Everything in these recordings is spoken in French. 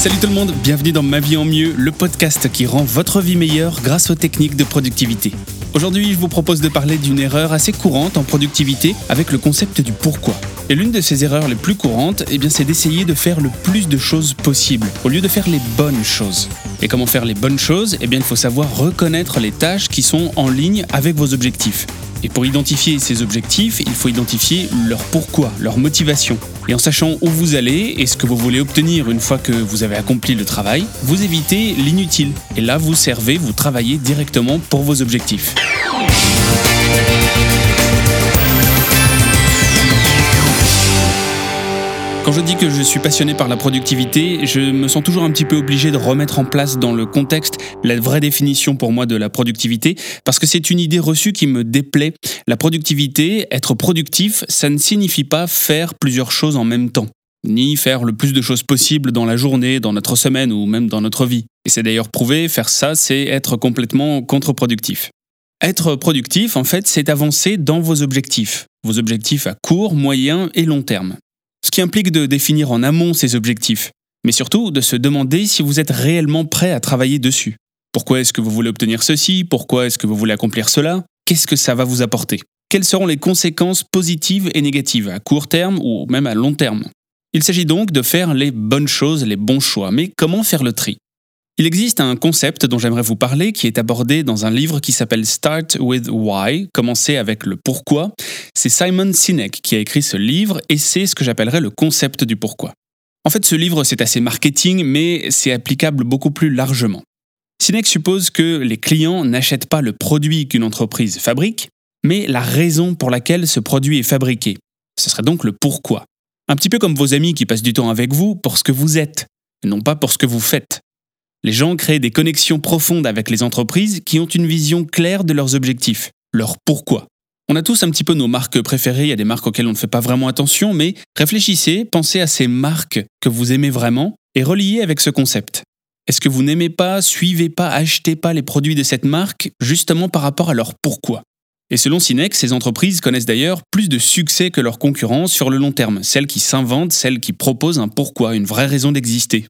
Salut tout le monde, bienvenue dans Ma vie en mieux, le podcast qui rend votre vie meilleure grâce aux techniques de productivité. Aujourd'hui, je vous propose de parler d'une erreur assez courante en productivité avec le concept du pourquoi. Et l'une de ces erreurs les plus courantes, eh c'est d'essayer de faire le plus de choses possible, au lieu de faire les bonnes choses. Et comment faire les bonnes choses? Eh bien, il faut savoir reconnaître les tâches qui sont en ligne avec vos objectifs. Et pour identifier ces objectifs, il faut identifier leur pourquoi, leur motivation. Et en sachant où vous allez et ce que vous voulez obtenir une fois que vous avez accompli le travail, vous évitez l'inutile. Et là, vous servez, vous travaillez directement pour vos objectifs. Quand je dis que je suis passionné par la productivité, je me sens toujours un petit peu obligé de remettre en place dans le contexte la vraie définition pour moi de la productivité, parce que c'est une idée reçue qui me déplaît. La productivité, être productif, ça ne signifie pas faire plusieurs choses en même temps ni faire le plus de choses possible dans la journée, dans notre semaine ou même dans notre vie. Et c'est d'ailleurs prouvé, faire ça, c'est être complètement contre-productif. Être productif, en fait, c'est avancer dans vos objectifs, vos objectifs à court, moyen et long terme ce qui implique de définir en amont ces objectifs, mais surtout de se demander si vous êtes réellement prêt à travailler dessus. Pourquoi est-ce que vous voulez obtenir ceci? Pourquoi est-ce que vous voulez accomplir cela? Qu'est-ce que ça va vous apporter? Quelles seront les conséquences positives et négatives à court terme ou même à long terme? Il s'agit donc de faire les bonnes choses, les bons choix, mais comment faire le tri? Il existe un concept dont j'aimerais vous parler qui est abordé dans un livre qui s'appelle Start with Why, commencer avec le pourquoi. C'est Simon Sinek qui a écrit ce livre et c'est ce que j'appellerais le concept du pourquoi. En fait, ce livre, c'est assez marketing, mais c'est applicable beaucoup plus largement. Sinek suppose que les clients n'achètent pas le produit qu'une entreprise fabrique, mais la raison pour laquelle ce produit est fabriqué. Ce serait donc le pourquoi. Un petit peu comme vos amis qui passent du temps avec vous pour ce que vous êtes, non pas pour ce que vous faites. Les gens créent des connexions profondes avec les entreprises qui ont une vision claire de leurs objectifs, leur pourquoi. On a tous un petit peu nos marques préférées, il y a des marques auxquelles on ne fait pas vraiment attention, mais réfléchissez, pensez à ces marques que vous aimez vraiment et reliez avec ce concept. Est-ce que vous n'aimez pas, suivez pas, achetez pas les produits de cette marque justement par rapport à leur pourquoi? Et selon Sinex, ces entreprises connaissent d'ailleurs plus de succès que leurs concurrents sur le long terme, celles qui s'inventent, celles qui proposent un pourquoi, une vraie raison d'exister.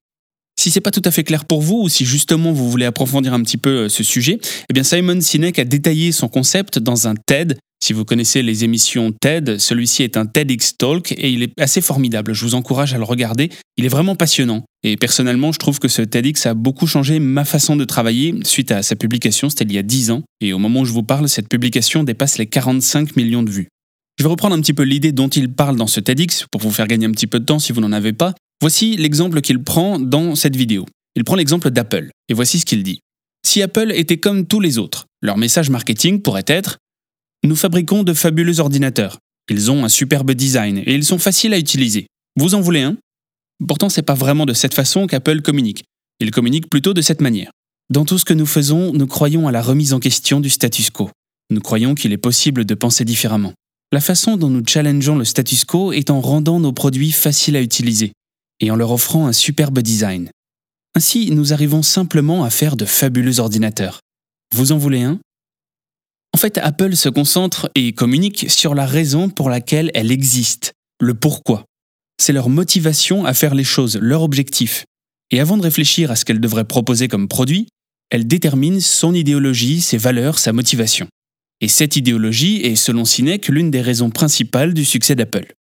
Si c'est pas tout à fait clair pour vous ou si justement vous voulez approfondir un petit peu euh, ce sujet, eh bien Simon Sinek a détaillé son concept dans un TED. Si vous connaissez les émissions TED, celui-ci est un TEDx Talk et il est assez formidable. Je vous encourage à le regarder. Il est vraiment passionnant. Et personnellement, je trouve que ce TEDx a beaucoup changé ma façon de travailler suite à sa publication. C'était il y a 10 ans. Et au moment où je vous parle, cette publication dépasse les 45 millions de vues. Je vais reprendre un petit peu l'idée dont il parle dans ce TEDx pour vous faire gagner un petit peu de temps si vous n'en avez pas. Voici l'exemple qu'il prend dans cette vidéo. Il prend l'exemple d'Apple, et voici ce qu'il dit. Si Apple était comme tous les autres, leur message marketing pourrait être ⁇ Nous fabriquons de fabuleux ordinateurs. Ils ont un superbe design et ils sont faciles à utiliser. Vous en voulez un ?⁇ Pourtant, c'est pas vraiment de cette façon qu'Apple communique. Il communique plutôt de cette manière. Dans tout ce que nous faisons, nous croyons à la remise en question du status quo. Nous croyons qu'il est possible de penser différemment. La façon dont nous challengeons le status quo est en rendant nos produits faciles à utiliser, et en leur offrant un superbe design. Ainsi, nous arrivons simplement à faire de fabuleux ordinateurs. Vous en voulez un? En fait, Apple se concentre et communique sur la raison pour laquelle elle existe, le pourquoi. C'est leur motivation à faire les choses, leur objectif. Et avant de réfléchir à ce qu'elle devrait proposer comme produit, elle détermine son idéologie, ses valeurs, sa motivation. Et cette idéologie est, selon Sinek, l'une des raisons principales du succès d'Apple.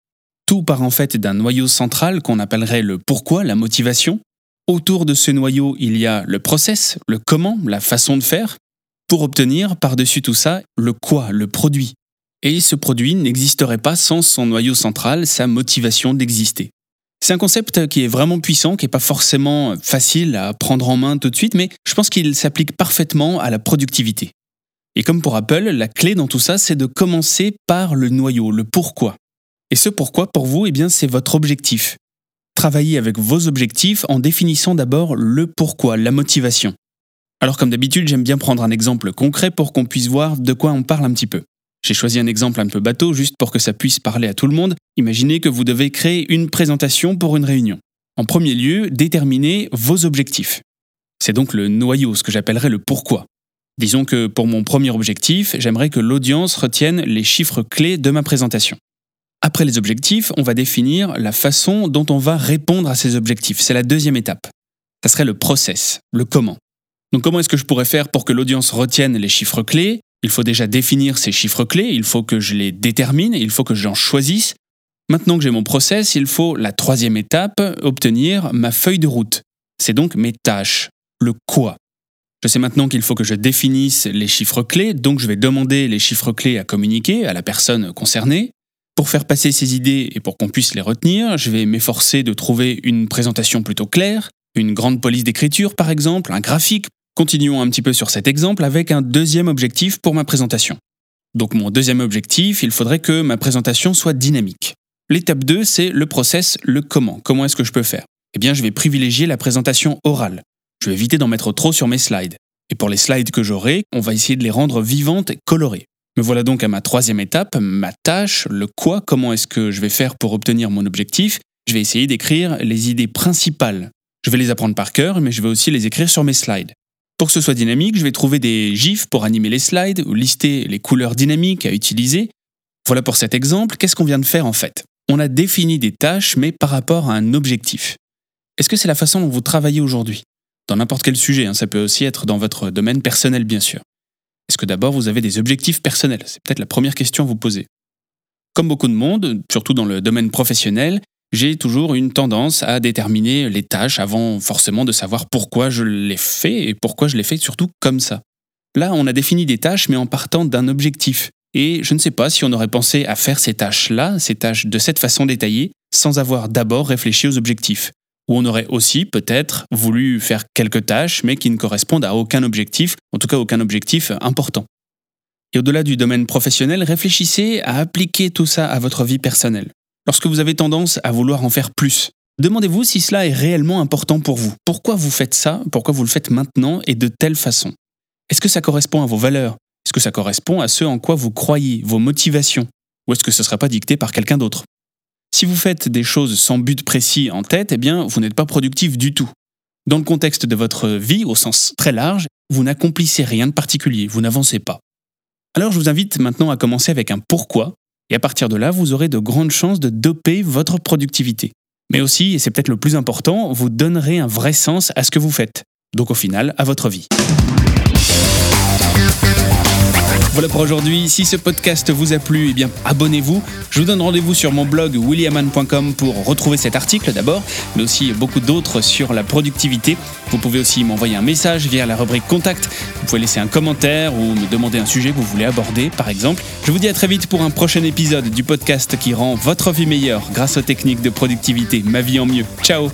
Tout part en fait d'un noyau central qu'on appellerait le pourquoi, la motivation. Autour de ce noyau, il y a le process, le comment, la façon de faire, pour obtenir par-dessus tout ça le quoi, le produit. Et ce produit n'existerait pas sans son noyau central, sa motivation d'exister. C'est un concept qui est vraiment puissant, qui n'est pas forcément facile à prendre en main tout de suite, mais je pense qu'il s'applique parfaitement à la productivité. Et comme pour Apple, la clé dans tout ça, c'est de commencer par le noyau, le pourquoi. Et ce pourquoi pour vous, eh bien, c'est votre objectif. Travaillez avec vos objectifs en définissant d'abord le pourquoi, la motivation. Alors comme d'habitude, j'aime bien prendre un exemple concret pour qu'on puisse voir de quoi on parle un petit peu. J'ai choisi un exemple un peu bateau juste pour que ça puisse parler à tout le monde. Imaginez que vous devez créer une présentation pour une réunion. En premier lieu, déterminez vos objectifs. C'est donc le noyau, ce que j'appellerais le pourquoi. Disons que pour mon premier objectif, j'aimerais que l'audience retienne les chiffres clés de ma présentation. Après les objectifs, on va définir la façon dont on va répondre à ces objectifs. C'est la deuxième étape. Ça serait le process, le comment. Donc comment est-ce que je pourrais faire pour que l'audience retienne les chiffres clés? Il faut déjà définir ces chiffres clés, il faut que je les détermine, il faut que j'en choisisse. Maintenant que j'ai mon process, il faut la troisième étape, obtenir ma feuille de route. C'est donc mes tâches, le quoi. Je sais maintenant qu'il faut que je définisse les chiffres clés, donc je vais demander les chiffres clés à communiquer à la personne concernée. Pour faire passer ces idées et pour qu'on puisse les retenir, je vais m'efforcer de trouver une présentation plutôt claire, une grande police d'écriture par exemple, un graphique. Continuons un petit peu sur cet exemple avec un deuxième objectif pour ma présentation. Donc mon deuxième objectif, il faudrait que ma présentation soit dynamique. L'étape 2, c'est le process, le comment. Comment est-ce que je peux faire? Eh bien, je vais privilégier la présentation orale. Je vais éviter d'en mettre trop sur mes slides. Et pour les slides que j'aurai, on va essayer de les rendre vivantes et colorées. Me voilà donc à ma troisième étape, ma tâche, le quoi, comment est-ce que je vais faire pour obtenir mon objectif. Je vais essayer d'écrire les idées principales. Je vais les apprendre par cœur, mais je vais aussi les écrire sur mes slides. Pour que ce soit dynamique, je vais trouver des gifs pour animer les slides ou lister les couleurs dynamiques à utiliser. Voilà pour cet exemple, qu'est-ce qu'on vient de faire en fait? On a défini des tâches, mais par rapport à un objectif. Est-ce que c'est la façon dont vous travaillez aujourd'hui? Dans n'importe quel sujet, hein, ça peut aussi être dans votre domaine personnel bien sûr. Est-ce que d'abord vous avez des objectifs personnels? C'est peut-être la première question à vous poser. Comme beaucoup de monde, surtout dans le domaine professionnel, j'ai toujours une tendance à déterminer les tâches avant forcément de savoir pourquoi je les fais et pourquoi je les fais surtout comme ça. Là, on a défini des tâches mais en partant d'un objectif. Et je ne sais pas si on aurait pensé à faire ces tâches-là, ces tâches de cette façon détaillée, sans avoir d'abord réfléchi aux objectifs où on aurait aussi peut-être voulu faire quelques tâches, mais qui ne correspondent à aucun objectif, en tout cas aucun objectif important. Et au-delà du domaine professionnel, réfléchissez à appliquer tout ça à votre vie personnelle. Lorsque vous avez tendance à vouloir en faire plus, demandez-vous si cela est réellement important pour vous. Pourquoi vous faites ça? Pourquoi vous le faites maintenant et de telle façon? Est-ce que ça correspond à vos valeurs? Est-ce que ça correspond à ce en quoi vous croyez, vos motivations? Ou est-ce que ce ne sera pas dicté par quelqu'un d'autre? Si vous faites des choses sans but précis en tête, eh bien, vous n'êtes pas productif du tout. Dans le contexte de votre vie, au sens très large, vous n'accomplissez rien de particulier, vous n'avancez pas. Alors je vous invite maintenant à commencer avec un pourquoi, et à partir de là, vous aurez de grandes chances de doper votre productivité. Mais aussi, et c'est peut-être le plus important, vous donnerez un vrai sens à ce que vous faites, donc au final, à votre vie. Voilà pour aujourd'hui. Si ce podcast vous a plu, eh bien abonnez-vous. Je vous donne rendez-vous sur mon blog williaman.com pour retrouver cet article d'abord, mais aussi beaucoup d'autres sur la productivité. Vous pouvez aussi m'envoyer un message via la rubrique contact. Vous pouvez laisser un commentaire ou me demander un sujet que vous voulez aborder, par exemple. Je vous dis à très vite pour un prochain épisode du podcast qui rend votre vie meilleure grâce aux techniques de productivité. Ma vie en mieux. Ciao